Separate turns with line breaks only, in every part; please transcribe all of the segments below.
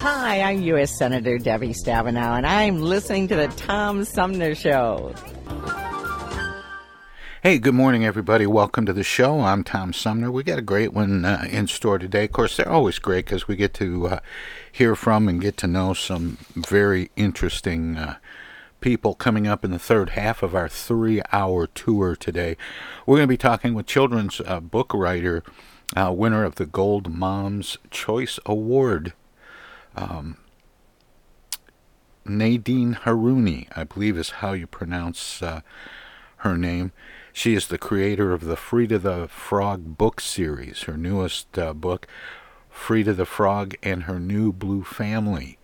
Hi, I'm U.S. Senator Debbie Stabenow, and I'm listening to the Tom Sumner Show.
Hey, good morning, everybody. Welcome to the show. I'm Tom Sumner. We got a great one uh, in store today. Of course, they're always great because we get to uh, hear from and get to know some very interesting uh, people coming up in the third half of our three hour tour today. We're going to be talking with children's uh, book writer, uh, winner of the Gold Moms Choice Award. Um, Nadine Haruni, I believe is how you pronounce uh, her name. She is the creator of the Frida the Frog book series. Her newest uh, book, Frida the Frog and Her New Blue Family,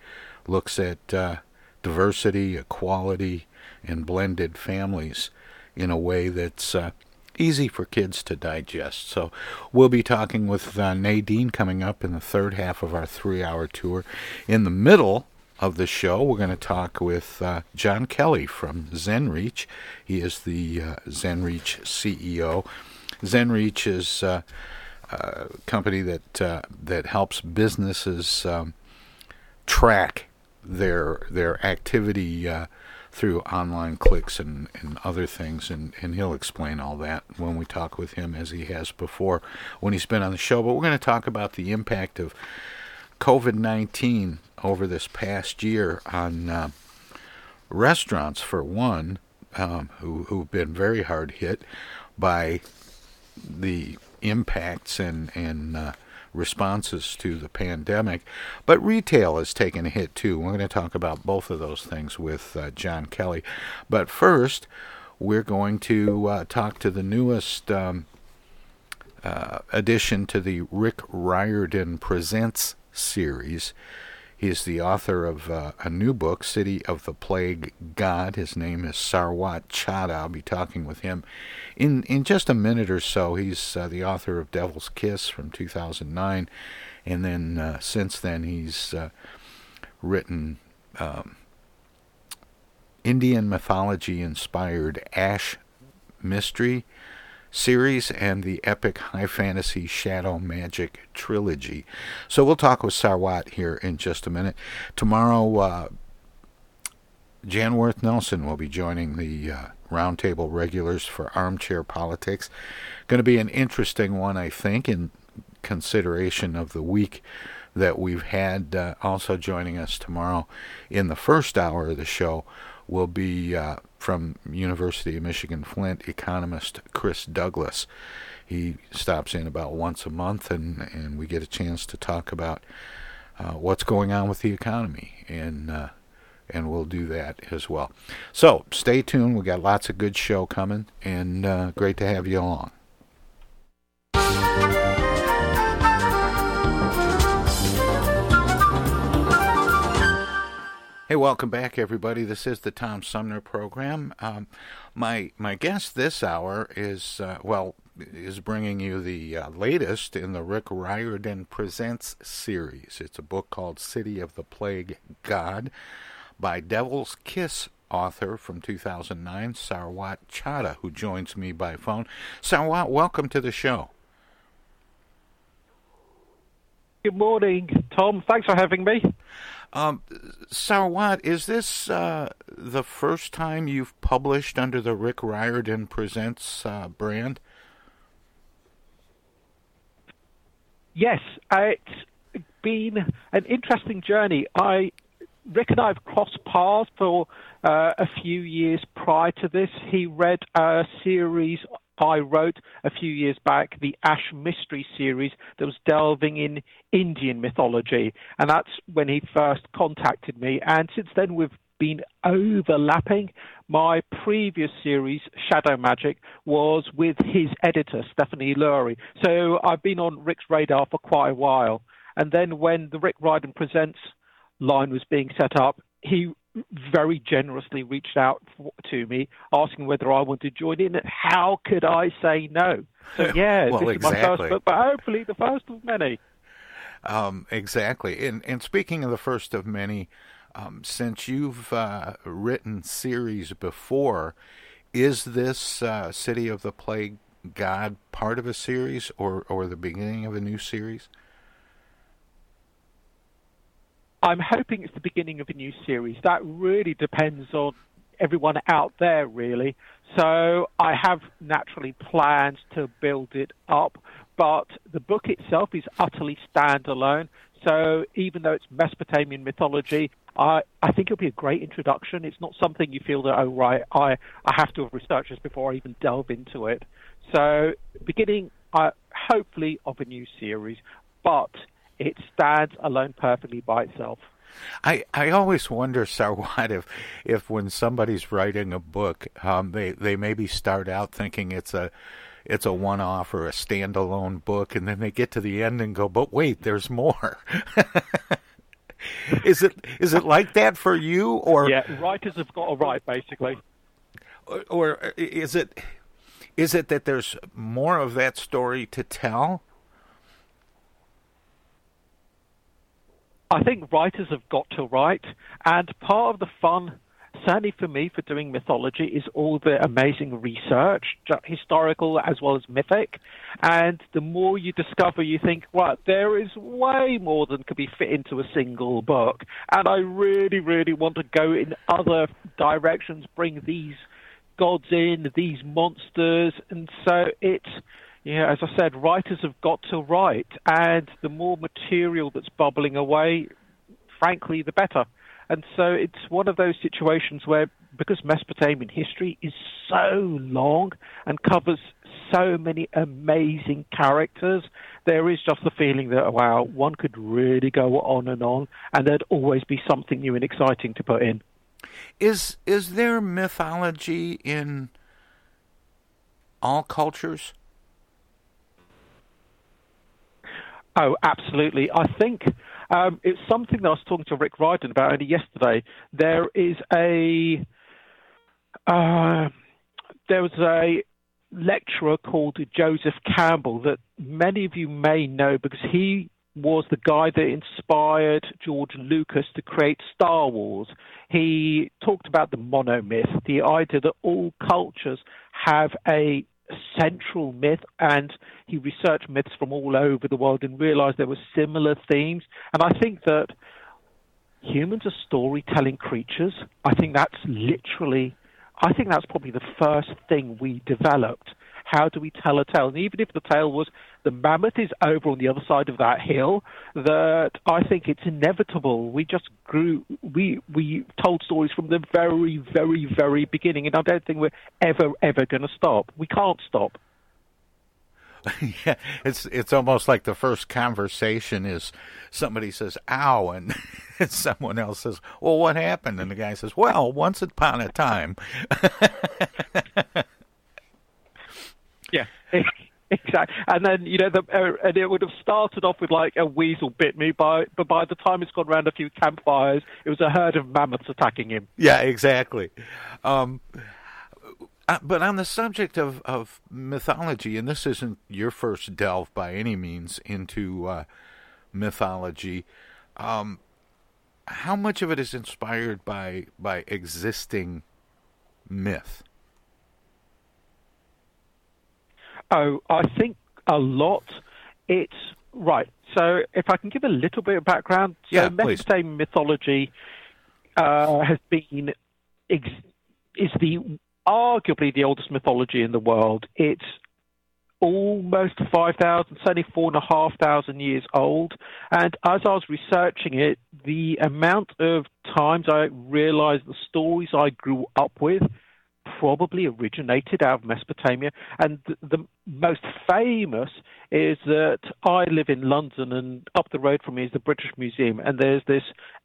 looks at uh, diversity, equality, and blended families in a way that's uh, easy for kids to digest. So we'll be talking with uh, Nadine coming up in the third half of our three hour tour. In the middle of the show, we're going to talk with uh, John Kelly from ZenReach. He is the uh, ZenReach CEO. ZenReach is uh, a company that uh, that helps businesses um, track their their activity uh, through online clicks and, and other things, and, and he'll explain all that when we talk with him, as he has before when he's been on the show. But we're going to talk about the impact of COVID 19 over this past year on uh, restaurants, for one, um, who, who've been very hard hit by the impacts and, and uh, responses to the pandemic. But retail has taken a hit too. We're going to talk about both of those things with uh, John Kelly. But first, we're going to uh, talk to the newest um, uh, addition to the Rick Riordan Presents series. He is the author of uh, a new book, City of the Plague God. His name is Sarwat Chadda. I'll be talking with him in, in just a minute or so. He's uh, the author of Devil's Kiss from 2009. And then uh, since then, he's uh, written um, Indian mythology inspired Ash Mistry series and the epic high fantasy Shadow Magic trilogy. So we'll talk with Sarwat here in just a minute. Tomorrow, uh, Jan Worth Nelson will be joining the uh, roundtable regulars for Armchair Politics. Going to be an interesting one, I think, in consideration of the week that we've had. Uh, also joining us tomorrow in the first hour of the show will be uh, from University of Michigan Flint economist Chris Douglas. He stops in about once a month, and, and we get a chance to talk about uh, what's going on with the economy, and uh, and we'll do that as well. So stay tuned. We got lots of good show coming, and uh, great to have you along. Hey, welcome back, everybody. This is the Tom Sumner program. Um, my my guest this hour is uh, well is bringing you the uh, latest in the Rick Riordan Presents series. It's a book called City of the Plague God by Devil's Kiss author from 2009, Sarwat Chadda, who joins me by phone. Sarwat, welcome to the show.
Good morning, Tom. Thanks for having me.
Um, Sarwat, is this uh, the first time you've published under the Rick Riordan Presents uh, brand?
Yes, it's been an interesting journey. I Rick and I have crossed paths for uh, a few years prior to this. He read a series I wrote a few years back, the Ash Mistry series that was delving in Indian mythology. And that's when he first contacted me. And since then, we've been overlapping. My previous series, Shadow Magic, was with his editor, Stephanie Lurie. So I've been on Rick's radar for quite a while. And then when the Rick Riordan Presents line was being set up, he very generously reached out to me asking whether I wanted to join in. How could I say no? So yeah,
well,
this
exactly.
is my first book, but hopefully the first of many.
Um, exactly. And, and speaking of the first of many, um, since you've uh, written series before, is this uh, City of the Plague God part of a series or, or the beginning of a new series?
I'm hoping it's the beginning of a new series. That really depends on everyone out there, really. So I have naturally plans to build it up, but the book itself is utterly standalone. So even though it's Mesopotamian mythology, I, I think it'll be a great introduction. It's not something you feel that, oh, right, I, I have to have researched this before I even delve into it. So beginning, uh, hopefully, of a new series, but it stands alone perfectly by itself.
I, I always wonder, Sarwat, if if when somebody's writing a book, um, they they maybe start out thinking it's a it's a one off or a standalone book, and then they get to the end and go, but wait, there's more. is it is it like that for you, or
yeah, writers have got to write basically,
or, or is it is it that there's more of that story to tell?
I think writers have got to write, and part of the fun, certainly for me, for doing mythology is all the amazing research, historical as well as mythic. And the more you discover, you think, right, there is way more than could be fit into a single book. And I really, really want to go in other directions, bring these gods in, these monsters, and so it's yeah, as I said, writers have got to write, and the more material that's bubbling away, frankly, the better. And so it's one of those situations where, because Mesopotamian history is so long and covers so many amazing characters, there is just the feeling that, wow, one could really go on and on, and there'd always be something new and exciting to put in.
Is is there mythology in all cultures?
Oh, absolutely. I think um, it's something that I was talking to Rick Riordan about only yesterday. There is a uh, there was a lecturer called Joseph Campbell that many of you may know because he was the guy that inspired George Lucas to create Star Wars. He talked about the monomyth, the idea that all cultures have a central myth, and he researched myths from all over the world and realized there were similar themes. And I think that humans are storytelling creatures. I think that's literally, I think that's probably the first thing we developed how do we tell a tale? And even if the tale was the mammoth is over on the other side of that hill, that I think it's inevitable. We just grew, we we told stories from the very, very, very beginning, and I don't think we're ever, ever going to stop. We can't stop.
yeah, it's it's almost like the first conversation is somebody says "ow" and someone else says, "Well, what happened?" and the guy says, "Well, once upon a time."
Yeah, exactly. And then you know, the, uh, and it would have started off with like a weasel bit me, by but by the time it's gone around a few campfires, it was a herd of mammoths attacking him.
Yeah, exactly. Um, uh, but on the subject of, of mythology, and this isn't your first delve by any means into uh, mythology, um, how much of it is inspired by by existing myth?
Oh, I think a lot. It's right. So, if I can give a little bit of background, so
yeah,
Mesopotamian mythology uh, has been ex- is the arguably the oldest mythology in the world. It's almost 5,000, certainly 4,500 years old. And as I was researching it, the amount of times I realized the stories I grew up with probably originated out of Mesopotamia. And the, most famous is that I live in London, and up the road from me is the British Museum, and there's this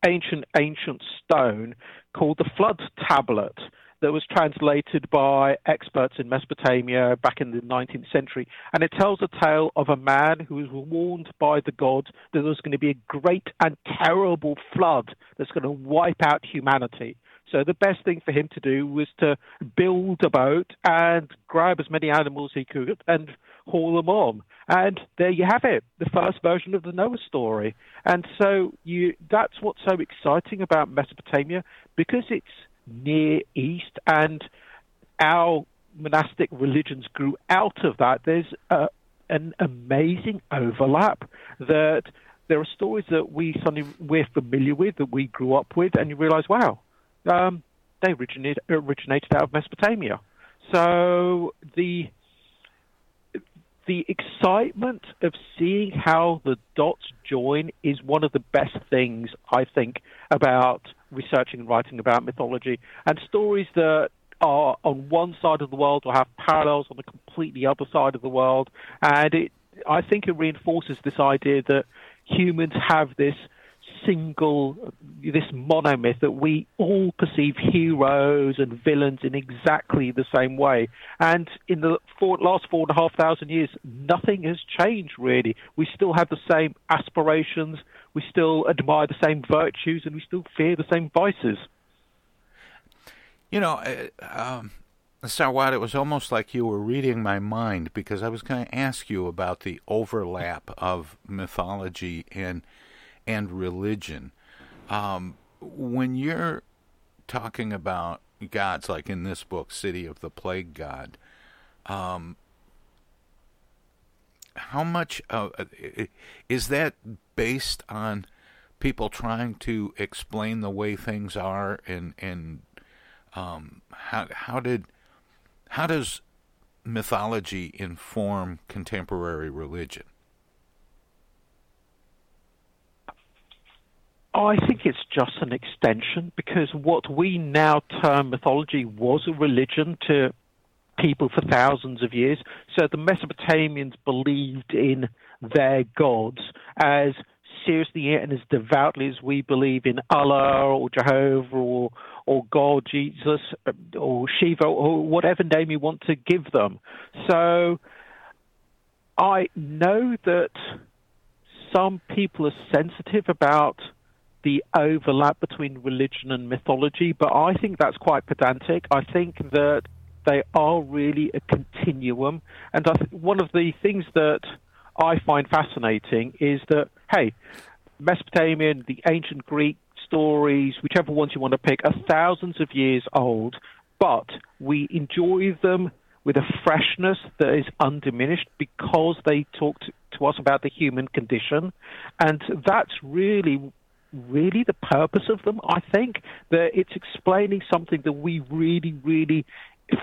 ancient, ancient stone called the Flood Tablet that was translated by experts in Mesopotamia back in the 19th century. And it tells a tale of a man who was warned by the gods that there was going to be a great and terrible flood that's going to wipe out humanity. So the best thing for him to do was to build a boat and grab as many animals he could and haul them on. And there you have it, the first version of the Noah story. And so you that's what's so exciting about Mesopotamia because it's Near East, and our monastic religions grew out of that. There's a, an amazing overlap that there are stories that we suddenly we're familiar with that we grew up with, and you realise, wow, um, they originated originated out of Mesopotamia. So the the excitement of seeing how the dots join is one of the best things I think about researching and writing about mythology. And stories that are on one side of the world will have parallels on the completely other side of the world. And it, I think it reinforces this idea that humans have this single, this monomyth that we all perceive heroes and villains in exactly the same way. And in the four, last four and a half thousand years, nothing has changed really. We still have the same aspirations, we still admire the same virtues, and we still fear the same vices.
You know, uh, um, it was almost like you were reading my mind because I was going to ask you about the overlap of mythology and and religion. Um, when you're talking about gods, like in this book, City of the Plague God, um, how much uh, is that based on people trying to explain the way things are, and and um, how how did how does mythology inform contemporary religion?
I think it's just an extension because what we now term mythology was a religion to people for thousands of years. So the Mesopotamians believed in their gods as seriously and as devoutly as we believe in Allah or Jehovah or or God, Jesus or Shiva or whatever name you want to give them. So I know that some people are sensitive about the overlap between religion and mythology, but I think that's quite pedantic. I think that they are really a continuum. And th- one of the things that I find fascinating is that, hey, Mesopotamian, the ancient Greek stories, whichever ones you want to pick, are thousands of years old, but we enjoy them with a freshness that is undiminished because they talk to, to us about the human condition. And that's really really the purpose of them. I think that it's explaining something that we really, really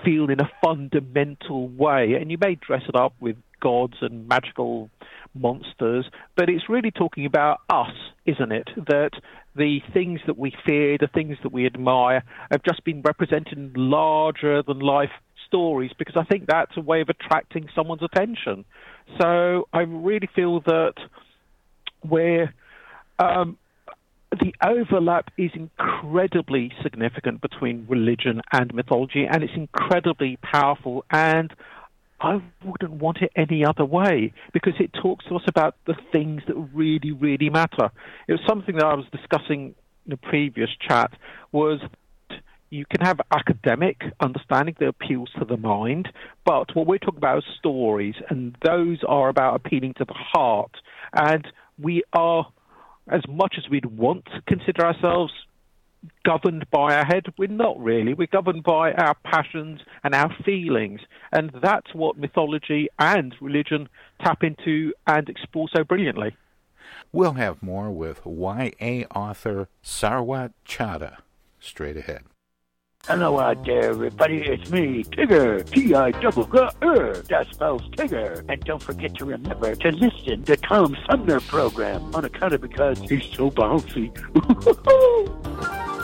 feel in a fundamental way. And you may dress it up with gods and magical monsters, but it's really talking about us, isn't it? That the things that we fear, the things that we admire, have just been represented in larger than life stories because I think that's a way of attracting someone's attention. So I really feel that we're um, the overlap is incredibly significant between religion and mythology, and it's incredibly powerful. And I wouldn't want it any other way because it talks to us about the things that really, really matter. It was something that I was discussing in the previous chat was you can have academic understanding that appeals to the mind, but what we're talking about is stories, and those are about appealing to the heart. And we are, as much as we'd want to consider ourselves governed by our head. We're not really. We're governed by our passions and our feelings. And that's what mythology and religion tap into and explore so brilliantly.
We'll have more with YA author Sarwat Chadda straight ahead.
Hello out there, everybody. It's me, Tigger. T-I-double-G-R. That spells Tigger. And don't forget to remember to listen to Tom Sumner program on account of because he's so bouncy.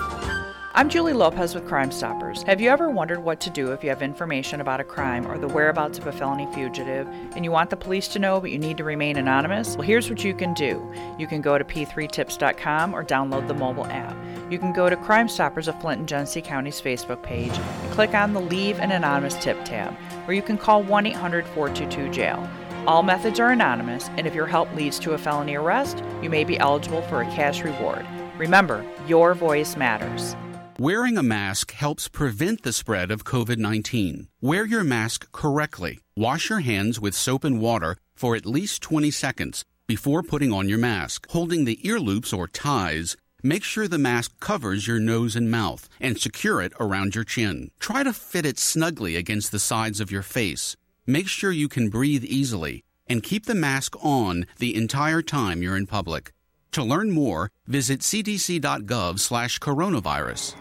I'm Julie Lopez with Crime Stoppers. Have you ever wondered what to do if you have information about a crime or the whereabouts of a felony fugitive and you want the police to know but you need to remain anonymous? Well, here's what you can do. You can go to p3tips.com or download the mobile app. You can go to Crime Stoppers of Flint and Genesee County's Facebook page and click on the Leave an Anonymous Tip tab, or you can call 1 800 422 jail. All methods are anonymous, and if your help leads to a felony arrest, you may be eligible for a cash reward. Remember, your voice matters.
Wearing a mask helps prevent the spread of COVID 19. Wear your mask correctly. Wash your hands with soap and water for at least 20 seconds before putting on your mask. Holding the ear loops or ties, make sure the mask covers your nose and mouth and secure it around your chin. Try to fit it snugly against the sides of your face. Make sure you can breathe easily and keep the mask on the entire time you're in public. To learn more, visit cdc.gov/coronavirus.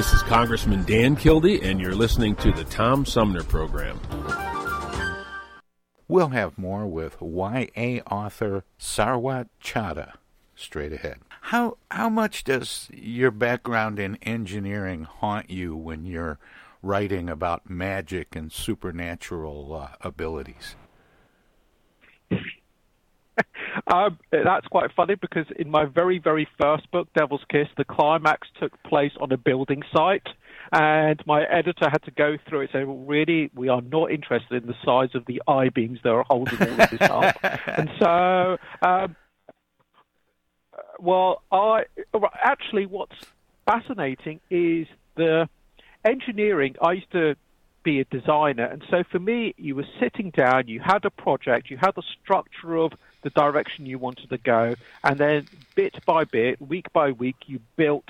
This is Congressman Dan Kildee, and you're listening to the Tom Sumner Program.
We'll have more with YA author Sarwat Chadda straight ahead. How how much does your background in engineering haunt you when you're writing about magic and supernatural uh, abilities?
Um, that's quite funny because in my very, very first book, Devil's Kiss, the climax took place on a building site, and my editor had to go through it and say, well, really, we are not interested in the size of the I beams that are holding all of this up. and so, um, well, I actually, what's fascinating is the engineering. I used to be a designer, and so for me, you were sitting down, you had a project, you had the structure of the direction you wanted to go, and then bit by bit, week by week, you built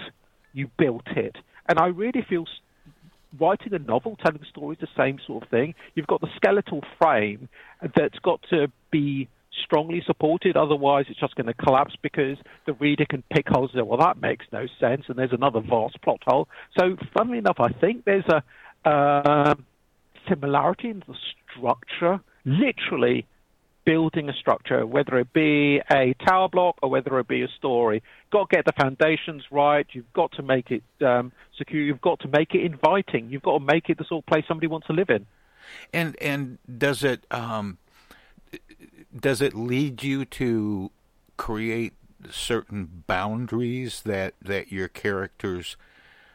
you built it. And I really feel writing a novel, telling stories, the same sort of thing. You've got the skeletal frame that's got to be strongly supported, otherwise it's just going to collapse because the reader can pick holes and say, well, that makes no sense, and there's another vast plot hole. So, funnily enough, I think there's a uh, similarity in the structure, literally building a structure, whether it be a tower block or whether it be a story. Got to get the foundations right. You've got to make it um, secure. You've got to make it inviting. You've got to make it the sort of place somebody wants to live in.
And and does it um, does it lead you to create certain boundaries that that your characters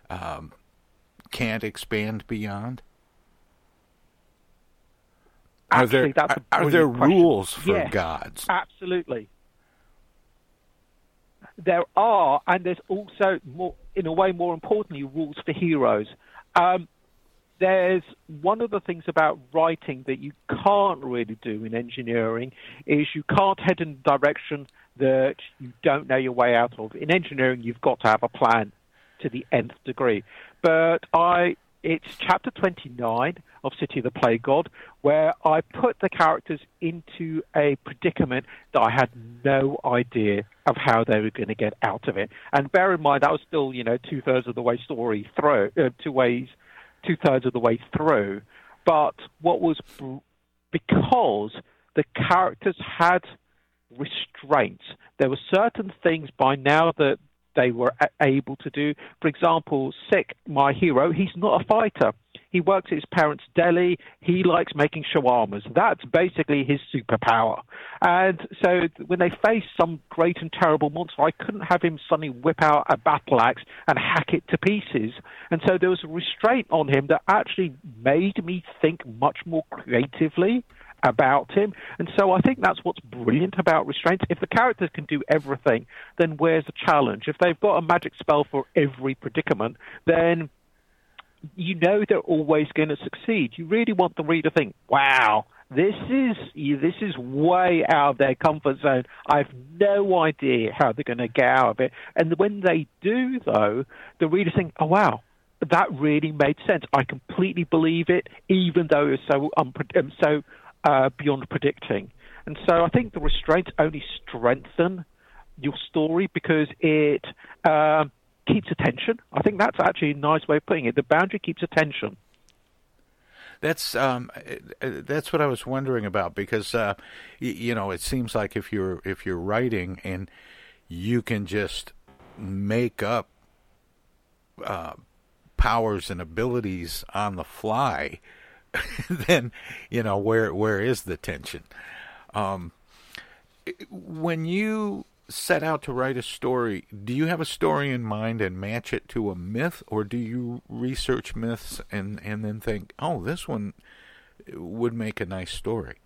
um, can't expand beyond? Are there
Actually,
are, are there rules for
yes,
gods?
Absolutely. There are, and there's also more, in a way, more importantly, rules for heroes. Um, there's one of the things about writing that you can't really do in engineering is you can't head in a direction that you don't know your way out of. In engineering, you've got to have a plan to the nth degree. But I, it's chapter 29 of City of the Plague God, where I put the characters into a predicament that I had no idea of how they were going to get out of it. And bear in mind, that was still, you know, two thirds of the way story through, uh, two ways two thirds of the way through. But what was because the characters had restraints, there were certain things by now that they were able to do. For example, Sik, my hero, he's not a fighter. He works at his parents' deli. He likes making shawarmas. That's basically his superpower. And so when they face some great and terrible monster, I couldn't have him suddenly whip out a battle axe and hack it to pieces. And so there was a restraint on him that actually made me think much more creatively about him. And so I think that's what's brilliant about restraints. If the characters can do everything, then where's the challenge? If they've got a magic spell for every predicament, then you know they're always going to succeed. You really want the reader to think, wow, this is this is way out of their comfort zone. I've no idea how they're going to get out of it. And when they do, though, the reader think, oh wow, that really made sense. I completely believe it, even though it's so unpre- um, so uh, beyond predicting. And so I think the restraints only strengthen your story because it. Uh, keeps attention. I think that's actually a nice way of putting it. The boundary keeps attention.
That's um, that's what I was wondering about because uh, you know it seems like if you're if you're writing and you can just make up uh, powers and abilities on the fly, then you know where where is the tension? Um, when you set out to write a story, do you have a story in mind and match it to a myth, or do you research myths and, and then think, oh, this one would make a nice story?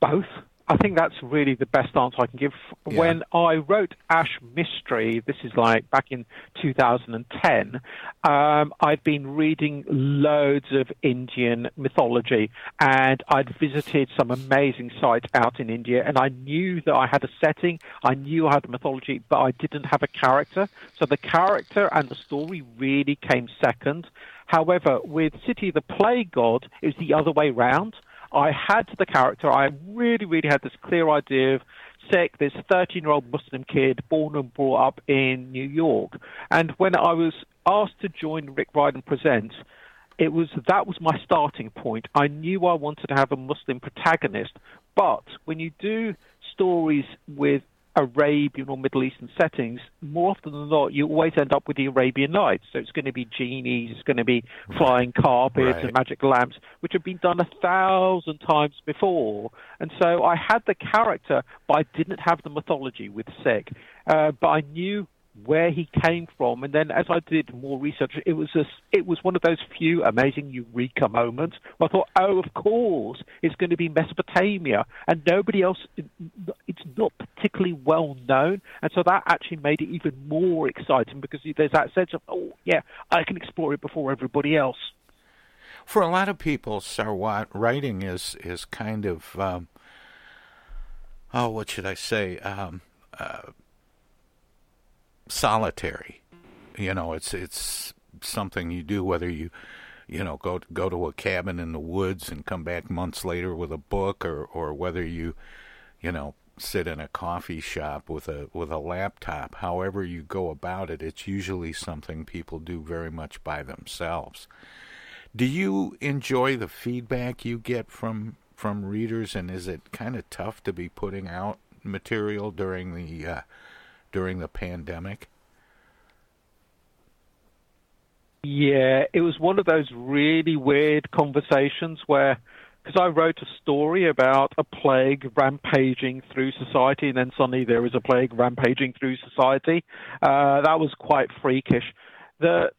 Both. I think that's really the best answer I can give. Yeah. When I wrote Ash Mistry, this is like back in 2010, um, I'd been reading loads of Indian mythology and I'd visited some amazing sites out in India and I knew that I had a setting, I knew I had a mythology, but I didn't have a character. So the character and the story really came second. However, with City of the Plague God, it was the other way round. I had the character. I really, really had this clear idea of Sik, this 13 year old Muslim kid born and brought up in New York. And when I was asked to join Rick Riordan Presents, it was that was my starting point. I knew I wanted to have a Muslim protagonist, but when you do stories with Arabian or Middle Eastern settings, more often than not, you always end up with the Arabian Nights. So it's going to be genies, it's going to be flying carpets
Right.
and magic lamps, which have been done a thousand times before. And so I had the character, but I didn't have the mythology with Sik. Uh, but I knew where he came from, and then as I did more research, it was a, it was one of those few amazing eureka moments. I thought, oh, of course, it's going to be Mesopotamia, and nobody else. It's not particularly well known, and so that actually made it even more exciting because there's that sense of, oh, yeah, I can explore it before everybody else.
For a lot of people, Sarwat, writing is is kind of um, oh, what should I say? Um, uh, solitary. You know, it's it's something you do whether you you know go go to a cabin in the woods and come back months later with a book, or or whether you you know sit in a coffee shop with a with a laptop. However you go about it, it's usually something people do very much by themselves. Do you enjoy the feedback you get from from readers, and is it kind of tough to be putting out material during the uh, during the pandemic?
Yeah, it was one of those really weird conversations where, because I wrote a story about a plague rampaging through society, and then suddenly there is a plague rampaging through society. Uh, that was quite freakish. That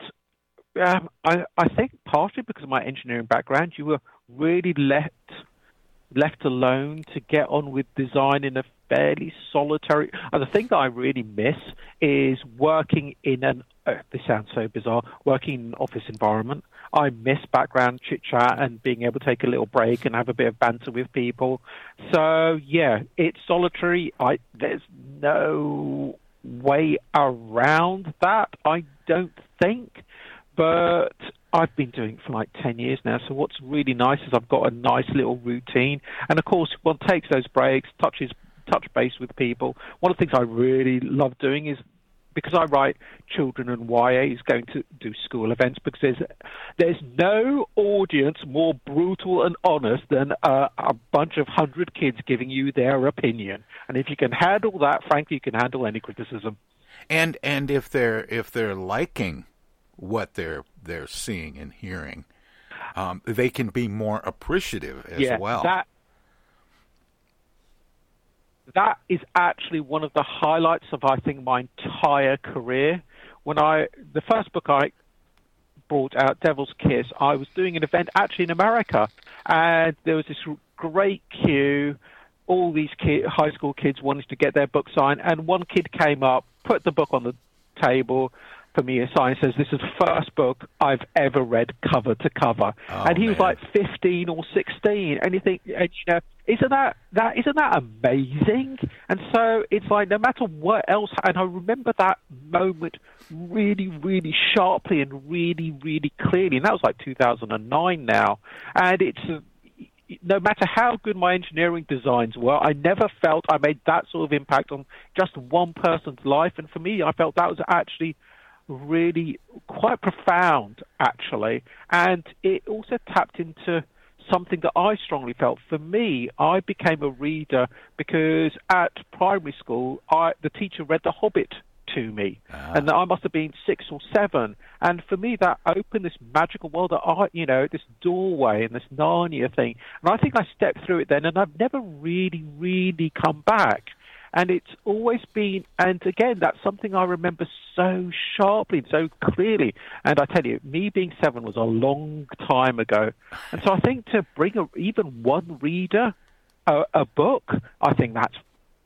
um, I, I think partly because of my engineering background, you were really let left alone to get on with design in a fairly solitary. And the thing that I really miss is working in an. Uh, this sounds so bizarre. Working in an office environment. I miss background chit chat and being able to take a little break and have a bit of banter with people. So yeah, it's solitary. I there's no way around that. I don't think but I've been doing it for like 10 years now. So what's really nice is I've got a nice little routine. And of course, one takes those breaks, touches, touch base with people. One of the things I really love doing is because I write children and YA is going to do school events because there's there's no audience more brutal and honest than uh, a bunch of hundred kids giving you their opinion. And if you can handle that, frankly, you can handle any criticism.
And and if they're if they're liking what they're they're seeing and hearing, um, they can be more appreciative as
yeah,
well.
That that is actually one of the highlights of I think my entire career. When I the first book I brought out, Devil's Kiss, I was doing an event actually in America, and there was this great queue. All these kid, high school kids wanted to get their book signed, and one kid came up, put the book on the table, me a sign says this is the first book I've ever read cover to cover.
Oh,
and he was like 15 or 16 and you think and you know isn't that that isn't that amazing? And so it's like no matter what else and I remember that moment really really sharply and really really clearly and that was like 2009 now and it's uh, no matter how good my engineering designs were, I never felt I made that sort of impact on just one person's life. And for me, I felt that was actually really quite profound, actually. And it also tapped into something that I strongly felt. For me, I became a reader because at primary school, I, the teacher read The Hobbit to me, ah. and I must have been six or seven. And for me, that opened this magical world that I, you know, this doorway and this Narnia thing. And I think I stepped through it then, and I've never really, really come back. And it's always been, and again, that's something I remember so sharply, so clearly. And I tell you, me being seven was a long time ago. And so I think to bring a, even one reader a, a book, I think that's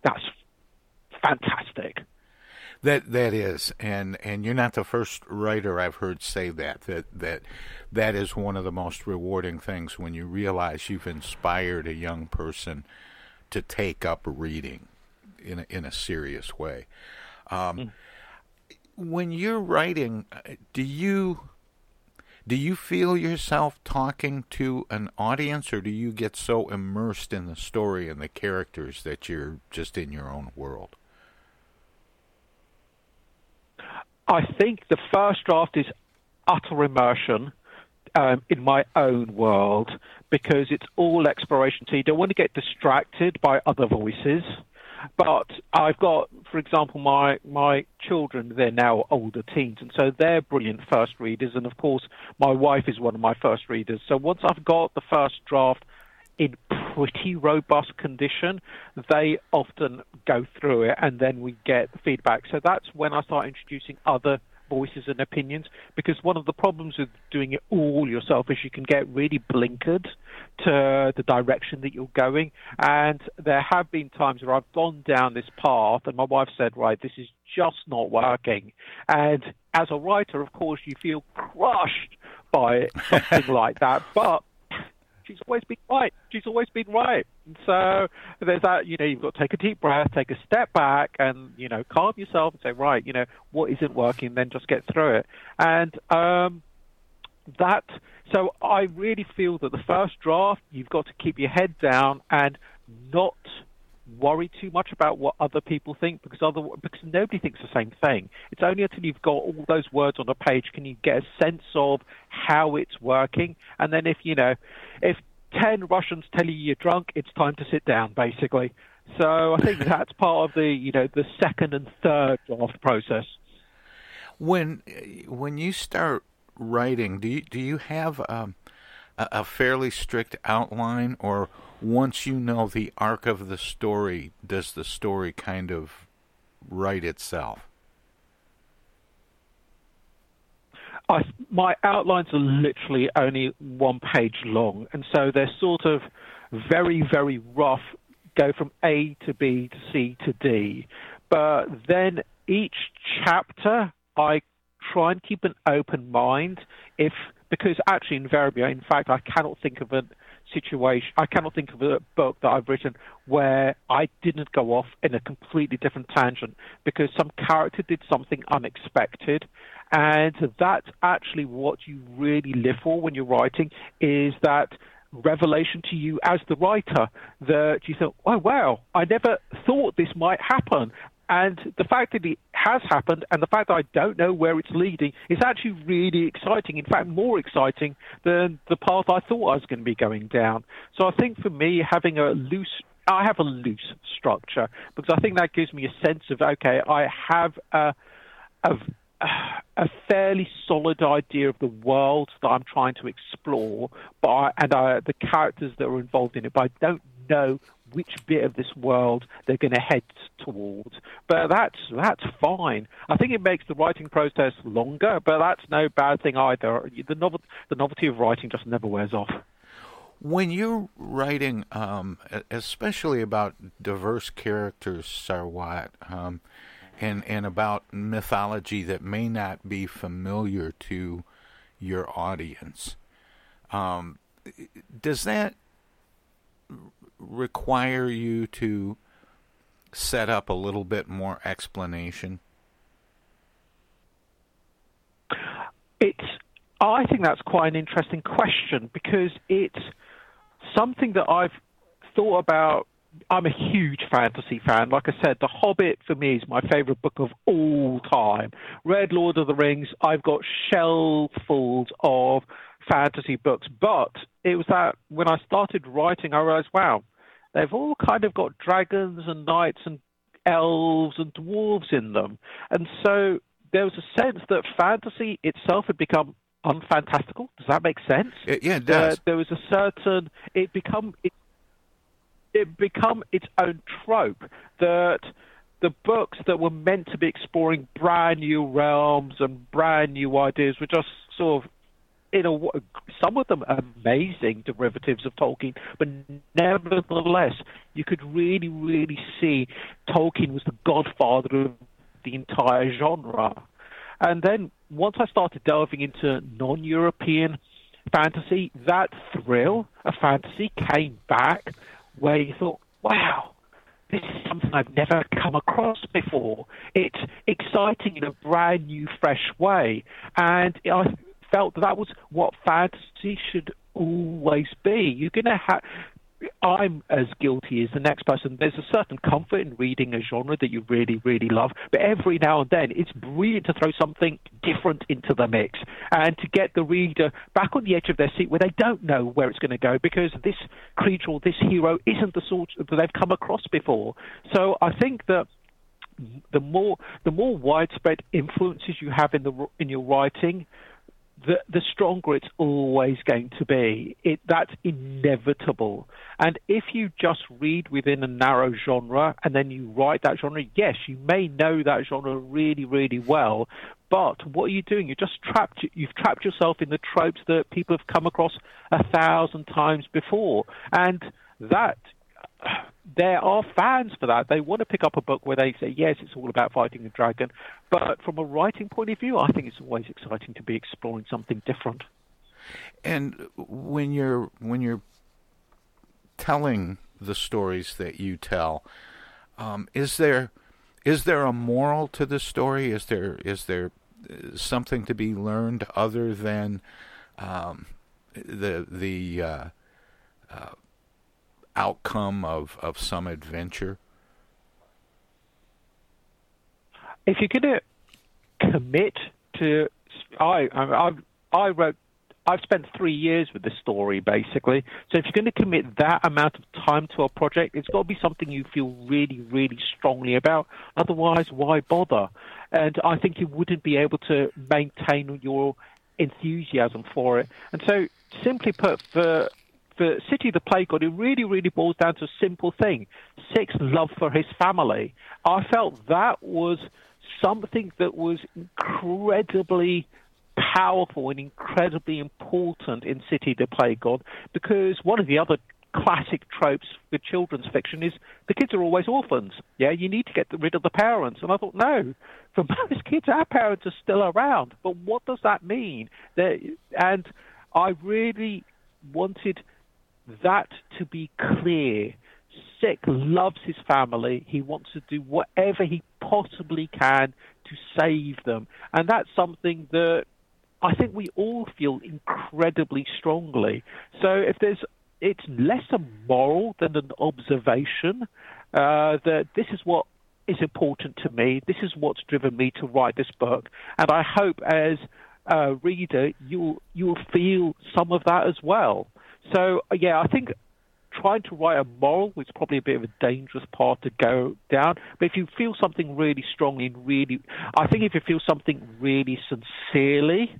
that's fantastic.
That that is, and and you're not the first writer I've heard say that. That that that is one of the most rewarding things when you realize you've inspired a young person to take up reading in a, in a serious way. Um, When you're writing, uh, do you do you feel yourself talking to an audience, or do you get so immersed in the story and the characters that you're just in your own world?
I think the first draft is utter immersion. um, in my own world because it's all exploration. So you don't want to get distracted by other voices. But I've got, for example, my my children. They're now older teens, and so they're brilliant first readers. And of course, my wife is one of my first readers. So once I've got the first draft in pretty robust condition, they often go through it, and then we get feedback. So that's when I start introducing other voices and opinions because one of the problems with doing it all yourself is you can get really blinkered to the direction that you're going. And there have been times where I've gone down this path and my wife said, right, this is just not working. And as a writer, of course, you feel crushed by something like that. But she's always been right. She's always been right. And so there's that, you know, you've got to take a deep breath, take a step back, and, you know, calm yourself and say, right, you know, what isn't working, then just get through it. And um, that, so I really feel that the first draft, you've got to keep your head down and not worry too much about what other people think because other because nobody thinks the same thing. It's only until you've got all those words on a page can you get a sense of how it's working. And then if you know, if ten Russians tell you you're drunk, it's time to sit down, basically. So I think that's part of the you know the second and third draft process.
When when you start writing, do you do you have um, a, a fairly strict outline or once you know the arc of the story, does the story kind of write itself?
I, my outlines are literally only one page long, and so they're sort of very, very rough, go from A to B to C to D. But then each chapter, I try and keep an open mind. If because actually, invariably, in fact, I cannot think of an situation. I cannot think of a book that I've written where I didn't go off in a completely different tangent because some character did something unexpected. And that's actually what you really live for when you're writing is that revelation to you as the writer that you thought, oh, wow, I never thought this might happen. And the fact that it has happened and the fact that I don't know where it's leading is actually really exciting. In fact, more exciting than the path I thought I was going to be going down. So I think for me, having a loose I have a loose structure because I think that gives me a sense of okay, I have a, a, a fairly solid idea of the world that I'm trying to explore, but I, and I, the characters that are involved in it, but I don't know which bit of this world they're going to head towards. But that's that's fine. I think it makes the writing process longer, but that's no bad thing either. The novel, the novelty of writing just never wears off.
When you're writing, um, especially about diverse characters, Sarwat, um, and and about mythology that may not be familiar to your audience, um, does that require you to set up a little bit more explanation?
It's. I think that's quite an interesting question because it's something that I've thought about. I'm a huge fantasy fan. Like I said, The Hobbit for me is my favorite book of all time. Read Lord of the Rings. I've got shelffuls of fantasy books, but it was that when I started writing, I realized, wow, they've all kind of got dragons and knights and elves and dwarves in them. And so there was a sense that fantasy itself had become unfantastical. Does that make sense?
It, yeah, it does.
Uh, there was a certain it become it, it become its own trope that the books that were meant to be exploring brand new realms and brand new ideas were just sort of in a some of them amazing derivatives of Tolkien, but nevertheless, you could really, really see Tolkien was the godfather of the entire genre. And then once I started delving into non-European fantasy, that thrill of fantasy came back, where you thought, wow. This is something I've never come across before. It's exciting in a brand new, fresh way. And I felt that, that was what fantasy should always be. You're going to have I'm as guilty as the next person. There's a certain comfort in reading a genre that you really, really love, but every now and then it's brilliant to throw something different into the mix and to get the reader back on the edge of their seat where they don't know where it's going to go because this creature or this hero isn't the sort that they've come across before. So I think that the more the more widespread influences you have in the in your writing, the the stronger it's always going to be. It that's inevitable. And if you just read within a narrow genre and then you write that genre, yes, you may know that genre really really well, but what are you doing? You just trapped you've trapped yourself in the tropes that people have come across a thousand times before, and that there are fans for that. They want to pick up a book where they say, yes, it's all about fighting a dragon. But from a writing point of view, I think it's always exciting to be exploring something different.
And when you're when you're telling the stories that you tell, um, is there is there a moral to the story? Is there is there uh, something to be learned other than um, the the uh, uh, outcome of, of some adventure?
If you're going to commit to, I I I wrote. I've spent three years with this story, basically. So if you're going to commit that amount of time to a project, it's got to be something you feel really, really strongly about. Otherwise, why bother? And I think you wouldn't be able to maintain your enthusiasm for it. And so, simply put, for for City the Plague God, it really, really boils down to a simple thing Sik's love for his family. I felt that was something that was incredibly powerful and incredibly important in City the Plague God because one of the other classic tropes with children's fiction is the kids are always orphans. Yeah, you need to get rid of the parents. And I thought, no, for most kids, our parents are still around. But what does that mean? And I really wanted that to be clear. Sik loves his family. He wants to do whatever he possibly can to save them. And that's something that I think we all feel incredibly strongly. So if there's it's less a moral than an observation uh, that this is what is important to me. This is what's driven me to write this book, and I hope as a reader you'll you'll feel some of that as well. So uh, yeah, I think trying to write a moral is probably a bit of a dangerous path to go down. But if you feel something really strongly and really, I think if you feel something really sincerely,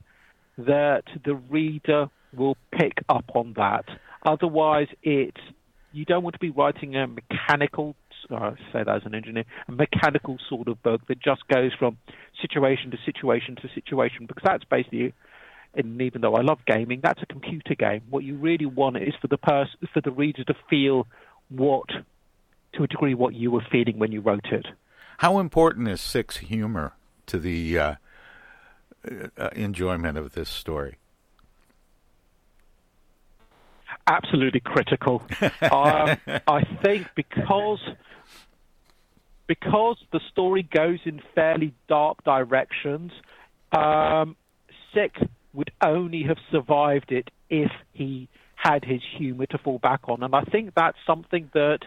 that the reader will pick up on that. Otherwise, it you don't want to be writing a mechanical. I say that as an engineer, a mechanical sort of book that just goes from situation to situation to situation, because that's basically and even though I love gaming, that's a computer game. What you really want is for the person, for the reader to feel what, to a degree, what you were feeling when you wrote it.
How important is Sik's humor to the uh, uh, enjoyment of this story?
Absolutely critical. um, I think because because the story goes in fairly dark directions, um, Sik would only have survived it if he had his humor to fall back on. And I think that's something that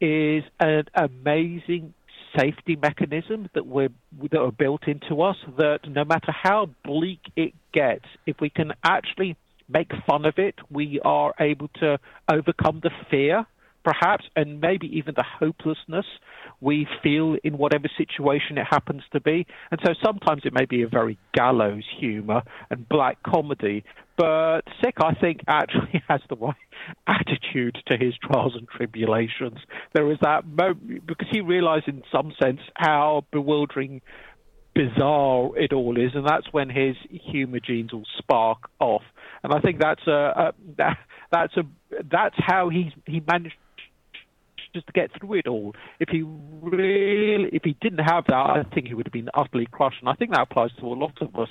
is an amazing safety mechanism that we're that are built into us that no matter how bleak it gets, if we can actually make fun of it, we are able to overcome the fear perhaps, and maybe even the hopelessness we feel in whatever situation it happens to be. And so sometimes it may be a very gallows humor and black comedy, but Sik, I think, actually has the right attitude to his trials and tribulations. There is that moment because he realizes, in some sense, how bewildering bizarre it all is, and that's when his humour genes will spark off. And I think that's a, a that, that's a that's how he he managed just to get through it all. If he really, if he didn't have that, I think he would have been utterly crushed. And I think that applies to a lot of us.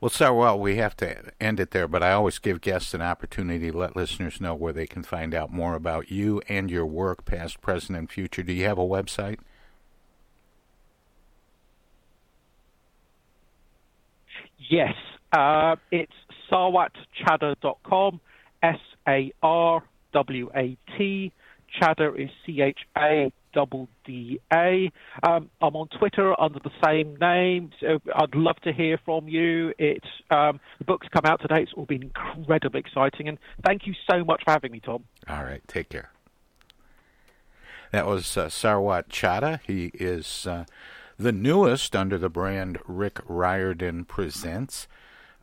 Well, so well, we have to end it there, but I always give guests an opportunity to let listeners know where they can find out more about you and your work, past, present, and future. Do you have a website?
Yes, uh, it's sarwatchadda.com, S A R W A T. Chadda is C H A double D A. Um, I'm on Twitter under the same name. So I'd love to hear from you. It's um, the book's come out today. It's all been incredibly exciting, and thank you so much for having me, Tom.
All right, take care. That was uh, Sarwat Chadda. He is uh, the newest under the brand Rick Riordan Presents.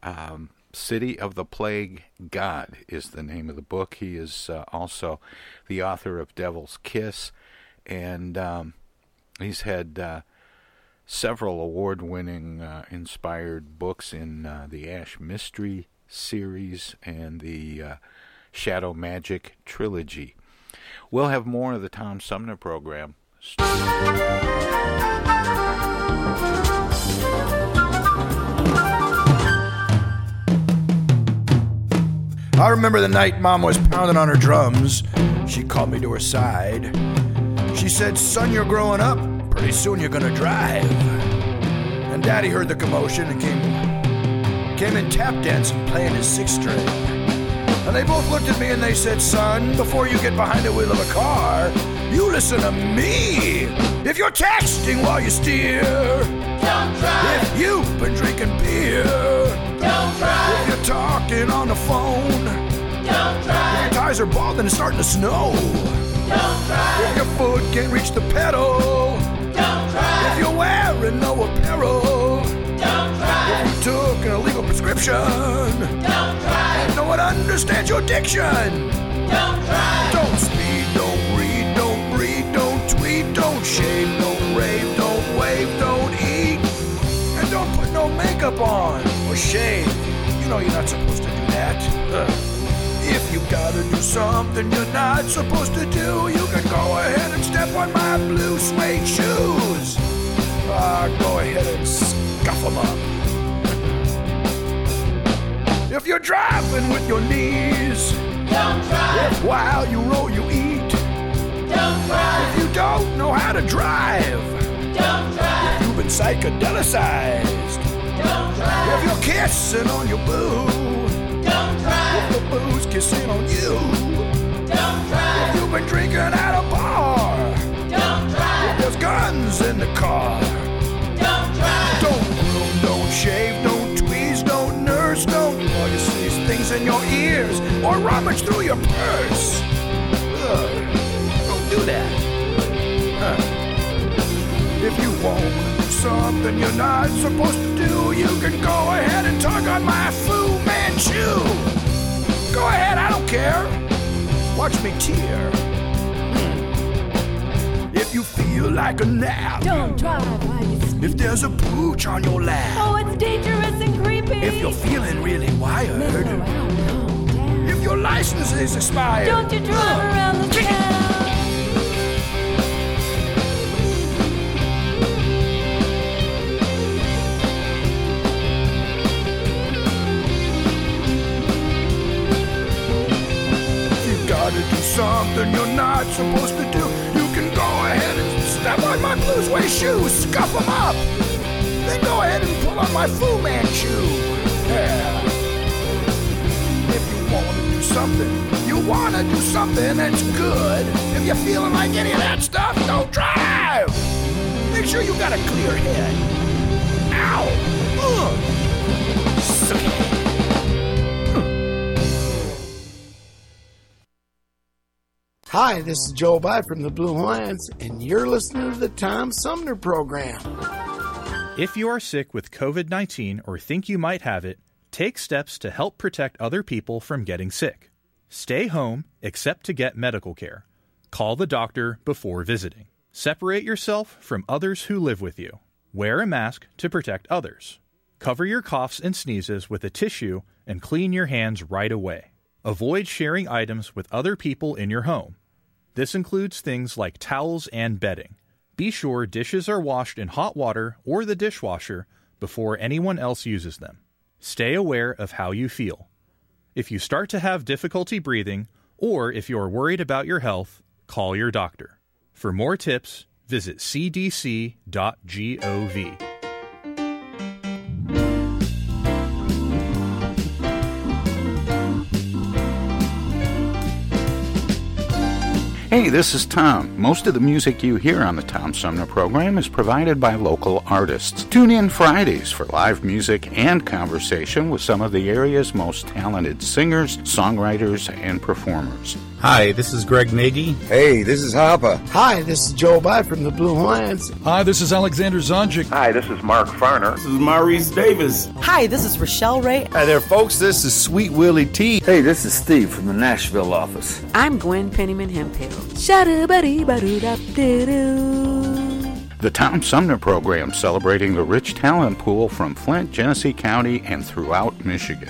Um, City of the Plague God is the name of the book. He is uh, also the author of Devil's Kiss, and um, he's had uh, several award winning uh, inspired books in uh, the Ash Mistry series and the uh, Shadow Magic trilogy. We'll have more of the Tom Sumner program.
I remember the night Mom was pounding on her drums. She called me to her side. She said, Son, you're growing up. Pretty soon you're gonna drive. And Daddy heard the commotion and came, came in tap dancing, playing his six string. And they both looked at me and they said, Son, before you get behind the wheel of a car, you listen to me. If you're texting while you steer, don't drive. If you've been drinking beer, don't drive. If you're talking on the phone, tires are bald and it's starting to snow, don't drive. If your foot can't reach the pedal, don't drive. If you're wearing no apparel, don't drive. If you took an illegal prescription, don't drive. And no one understands your diction, don't drive. Don't speed, don't read, don't breathe, don't tweet, don't shave, don't rave, don't wave, don't eat, and don't put no makeup on or shave. You know you're not supposed to do that. Ugh. If you gotta do something you're not supposed to do, you can go ahead and step on my blue suede shoes. Ah, go ahead and scuff them up. If you're driving with your knees, don't drive. If while you roll you eat, don't drive. If you don't know how to drive, don't drive. If you've been psychedelicized, don't drive. If you're kissing on your boo, don't drive. If the boo's kissing on you, don't drive. If you've been drinking at a bar, don't drive. If there's guns in the car, don't drive. Don't groom, don't shave, don't tweeze, don't nurse, don't voice these things in your ears or rummage through your purse. Ugh, don't do that. Huh. If you won't do something you're not supposed to do, you can go ahead and tug on my Fu Manchu. Go ahead, I don't care. Watch me tear. Hmm. If you feel like a nap,
Don't drive while you sleep.
if there's a pooch on your lap,
Oh, it's dangerous and creepy.
if you're feeling really wired, if your license is expired,
Don't you drive around the town.
Supposed to do, you can go ahead and step on my blue suede shoes, scuff them up. Then go ahead and pull on my Fu Manchu. Yeah. If you wanna do something, you wanna do something that's good. If you're feeling like any of that stuff, don't drive. Make sure you got a clear head. Ow! Ugh. Suck it.
Hi, this is Joe Bide from the Blue Hawaiians, and you're listening to the Tom Sumner Program.
If you are sick with COVID 19 or think you might have it, take steps to help protect other people from getting sick. Stay home except to get medical care. Call the doctor before visiting. Separate yourself from others who live with you. Wear a mask to protect others. Cover your coughs and sneezes with a tissue and clean your hands right away. Avoid sharing items with other people in your home. This includes things like towels and bedding. Be sure dishes are washed in hot water or the dishwasher before anyone else uses them. Stay aware of how you feel. If you start to have difficulty breathing, or if you are worried about your health, call your doctor. For more tips, visit cdc.gov.
Hey, this is Tom. Most of the music you hear on the Tom Sumner program is provided by local artists. Tune in Fridays for live music and conversation with some of the area's most talented singers, songwriters, and performers.
Hi, this is Greg Nagy.
Hey, this is Harper.
Hi, this is Joe Bide from the Blue Hawaiians.
Hi, this is Alexander Zonjic.
Hi, this is Mark Farner.
This is Maurice Davis.
Hi, this is Rochelle Ray.
Hi there, folks. This is Sweet Willie T.
Hey, this is Steve from the Nashville office.
I'm Gwen Pennyman Hemphill.
The Tom Sumner program celebrating the rich talent pool from Flint, Genesee County, and throughout Michigan.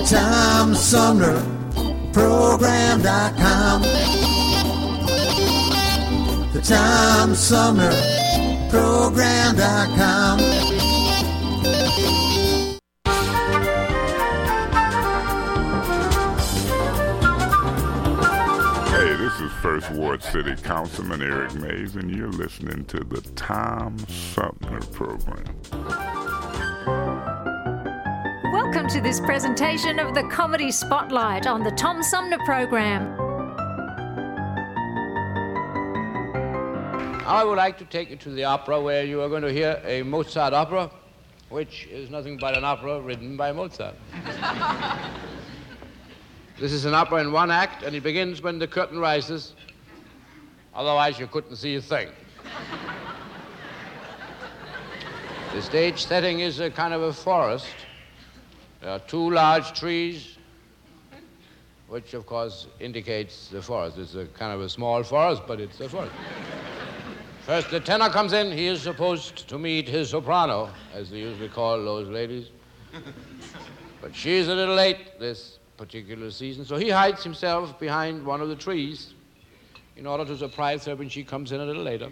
The Tom Sumner Program.com. The Tom Sumner Program.com.
Hey, this is First Ward City Councilman Eric Mays, and you're listening to the Tom Sumner Program.
Welcome to this presentation of the Comedy Spotlight on the Tom Sumner Program.
I would like to take you to the opera where you are going to hear a Mozart opera, which is nothing but an opera written by Mozart. this is an opera in one act, and it begins when the curtain rises. Otherwise, you couldn't see a thing. the stage setting is a kind of a forest. There are two large trees, which of course indicates the forest. It's a kind of a small forest, but it's a forest. First, the tenor comes in. He is supposed to meet his soprano, as they usually call those ladies. But she's a little late this particular season, so he hides himself behind one of the trees in order to surprise her when she comes in a little later,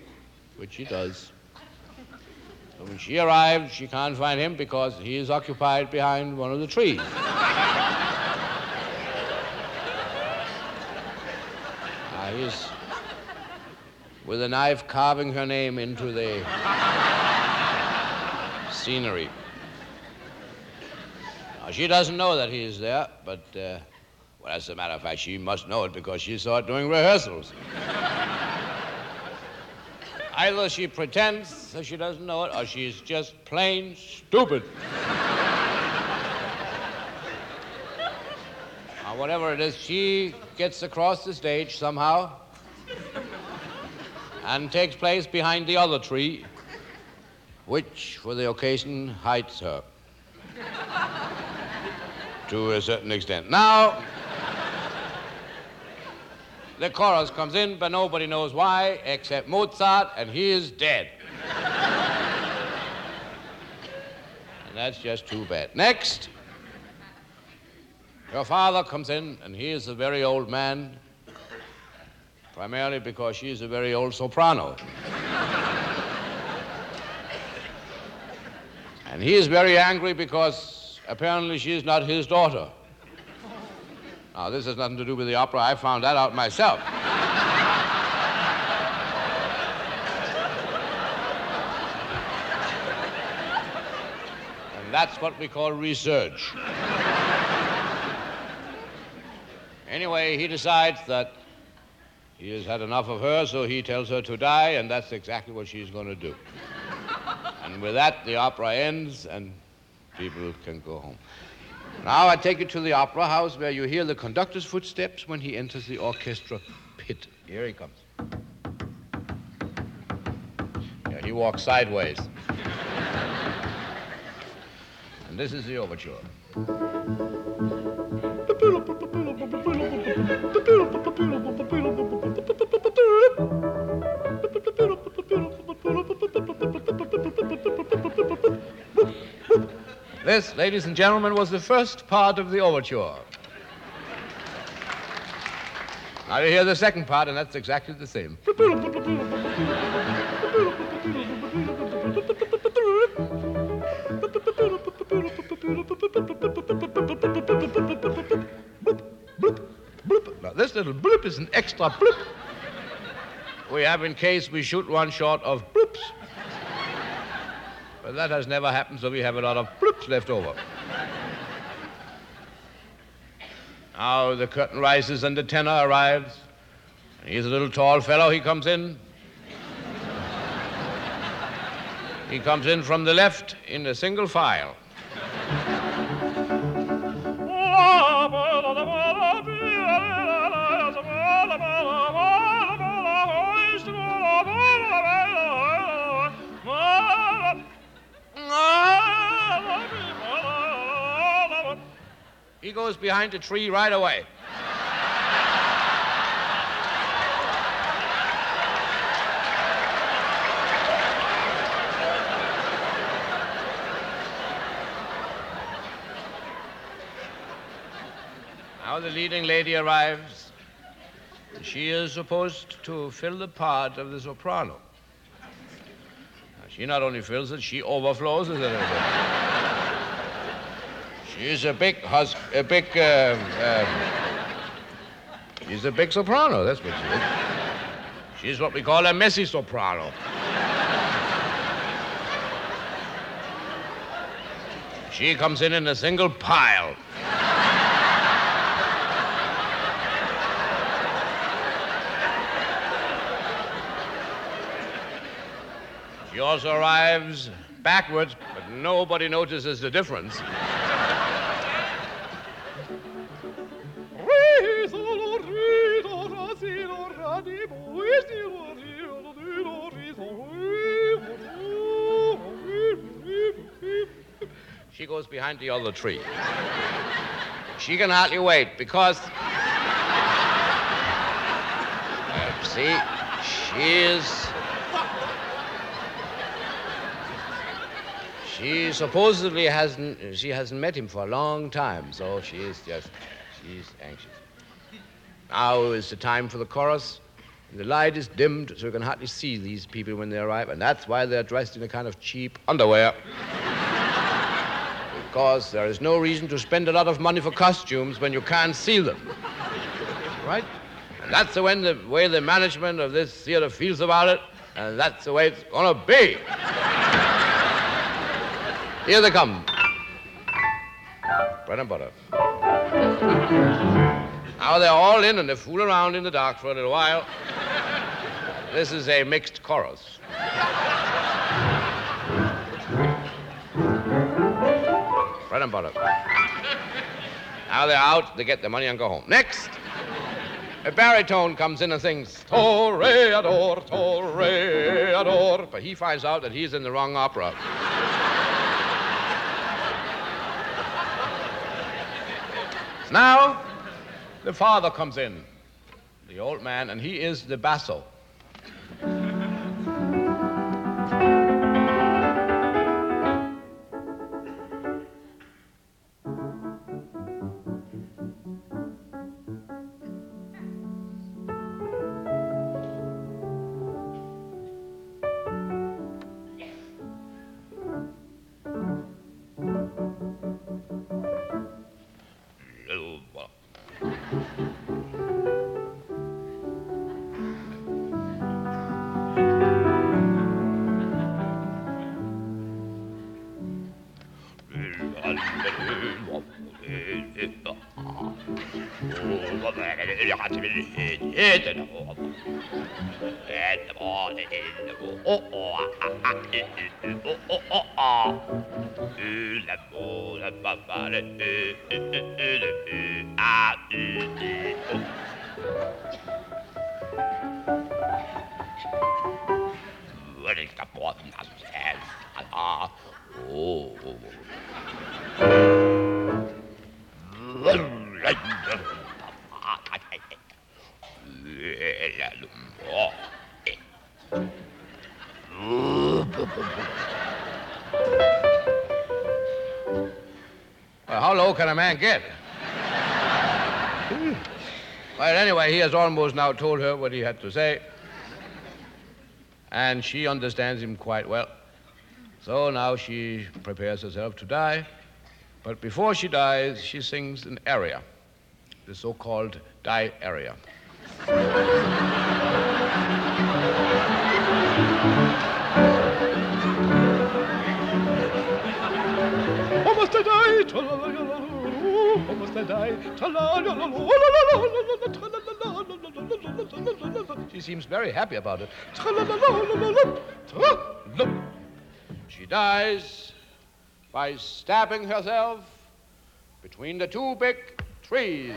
which she does. When she arrives, she can't find him because he is occupied behind one of the trees. Ah, he's with a knife carving her name into the scenery. Now, she doesn't know that he is there, but, uh, well, as a matter of fact, she must know it because she saw it during rehearsals. Either she pretends that she doesn't know it, or she's just plain stupid. Whatever it is, she gets across the stage somehow and takes place behind the other tree, which, for the occasion, hides her. to a certain extent. Now, the chorus comes in, but nobody knows why except Mozart, and he is dead. and that's just too bad. Next, your father comes in, and he is a very old man, primarily because she is a very old soprano. and he is very angry because apparently she is not his daughter. Now, this has nothing to do with the opera. I found that out myself. and that's what we call research. Anyway, he decides that he has had enough of her, so he tells her to die, and that's exactly what she's going to do. and with that, the opera ends, and people can go home. Now I take you to the opera house where you hear the conductor's footsteps when he enters the orchestra pit. Here he comes. Yeah, he walks sideways. and this is the overture. This, ladies and gentlemen, was the first part of the overture. Now you hear the second part, and that's exactly the same. Now, this little blip is an extra blip we have in case we shoot one short of blips. But that has never happened, so we have a lot of blips left over. Now the curtain rises and the tenor arrives. He's a little tall fellow. He comes in. He comes in from the left in a single file. He goes behind a tree right away. Now the leading lady arrives. She is supposed to fill the part of the soprano. She not only fills it, she overflows it. She's a big hus- a big um, um, she's a big soprano, that's what she is. She's what we call a messy soprano. She comes in in a single pile. Also arrives backwards, but nobody notices the difference. She goes behind the other tree. She can hardly wait because. Uh, see, she is. She supposedly hasn't. She hasn't met him for a long time, so she is just. She's anxious. Now is the time for the chorus. The light is dimmed, so you can hardly see these people when they arrive, and that's why they're dressed in a kind of cheap underwear. because there is no reason to spend a lot of money for costumes when you can't see them. Right? And that's the way the, way the management of this theater feels about it, and that's the way it's gonna be. Here they come. Bread and butter. Now they're all in and they fool around in the dark for a little while. This is a mixed chorus. Bread and butter. Now they're out, they get their money and go home. Next, a baritone comes in and sings Toreador, Toreador. But he finds out that he's in the wrong opera. Now, the father comes in, the old man, and he is the basso. Well, how low can a man get? Well, anyway, he has almost now told her what he had to say. And she understands him quite well. So now she prepares herself to die. But before she dies, she sings an aria, the so called die aria. She seems very happy about it. She dies by stabbing herself between the two big trees.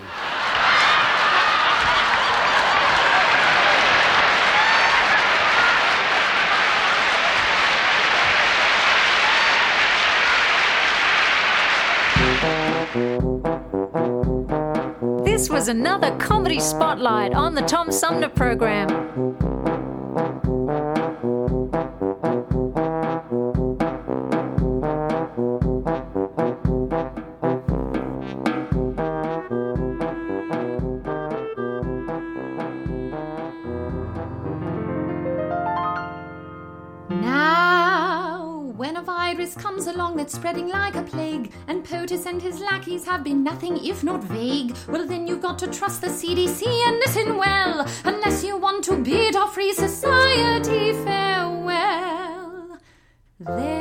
Was another comedy spotlight on the Tom Sumner program.
Now, when a virus comes along that's spreading like a plague, and And his lackeys have been nothing if not vague, well, then you've got to trust the CDC and listen well, unless you want to bid our free society farewell. There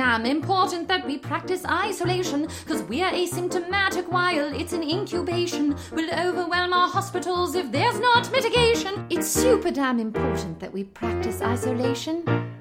damn important that we practice isolation, because we're asymptomatic while it's in incubation. We'll overwhelm our hospitals if there's not mitigation. It's super damn important that we practice isolation.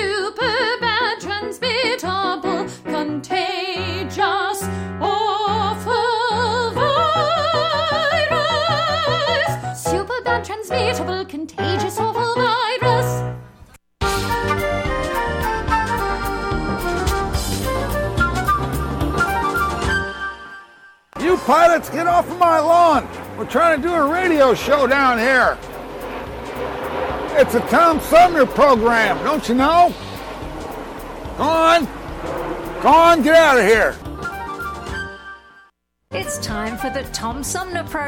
super bad, transmittable, contagious, awful virus. Super bad, transmittable, contagious, awful virus.
You pilots, get off of my lawn. We're trying to do a radio show down here. It's a Tom Sumner program, don't you know? Go on. Go on, get out of here.
It's time for the Tom Sumner program.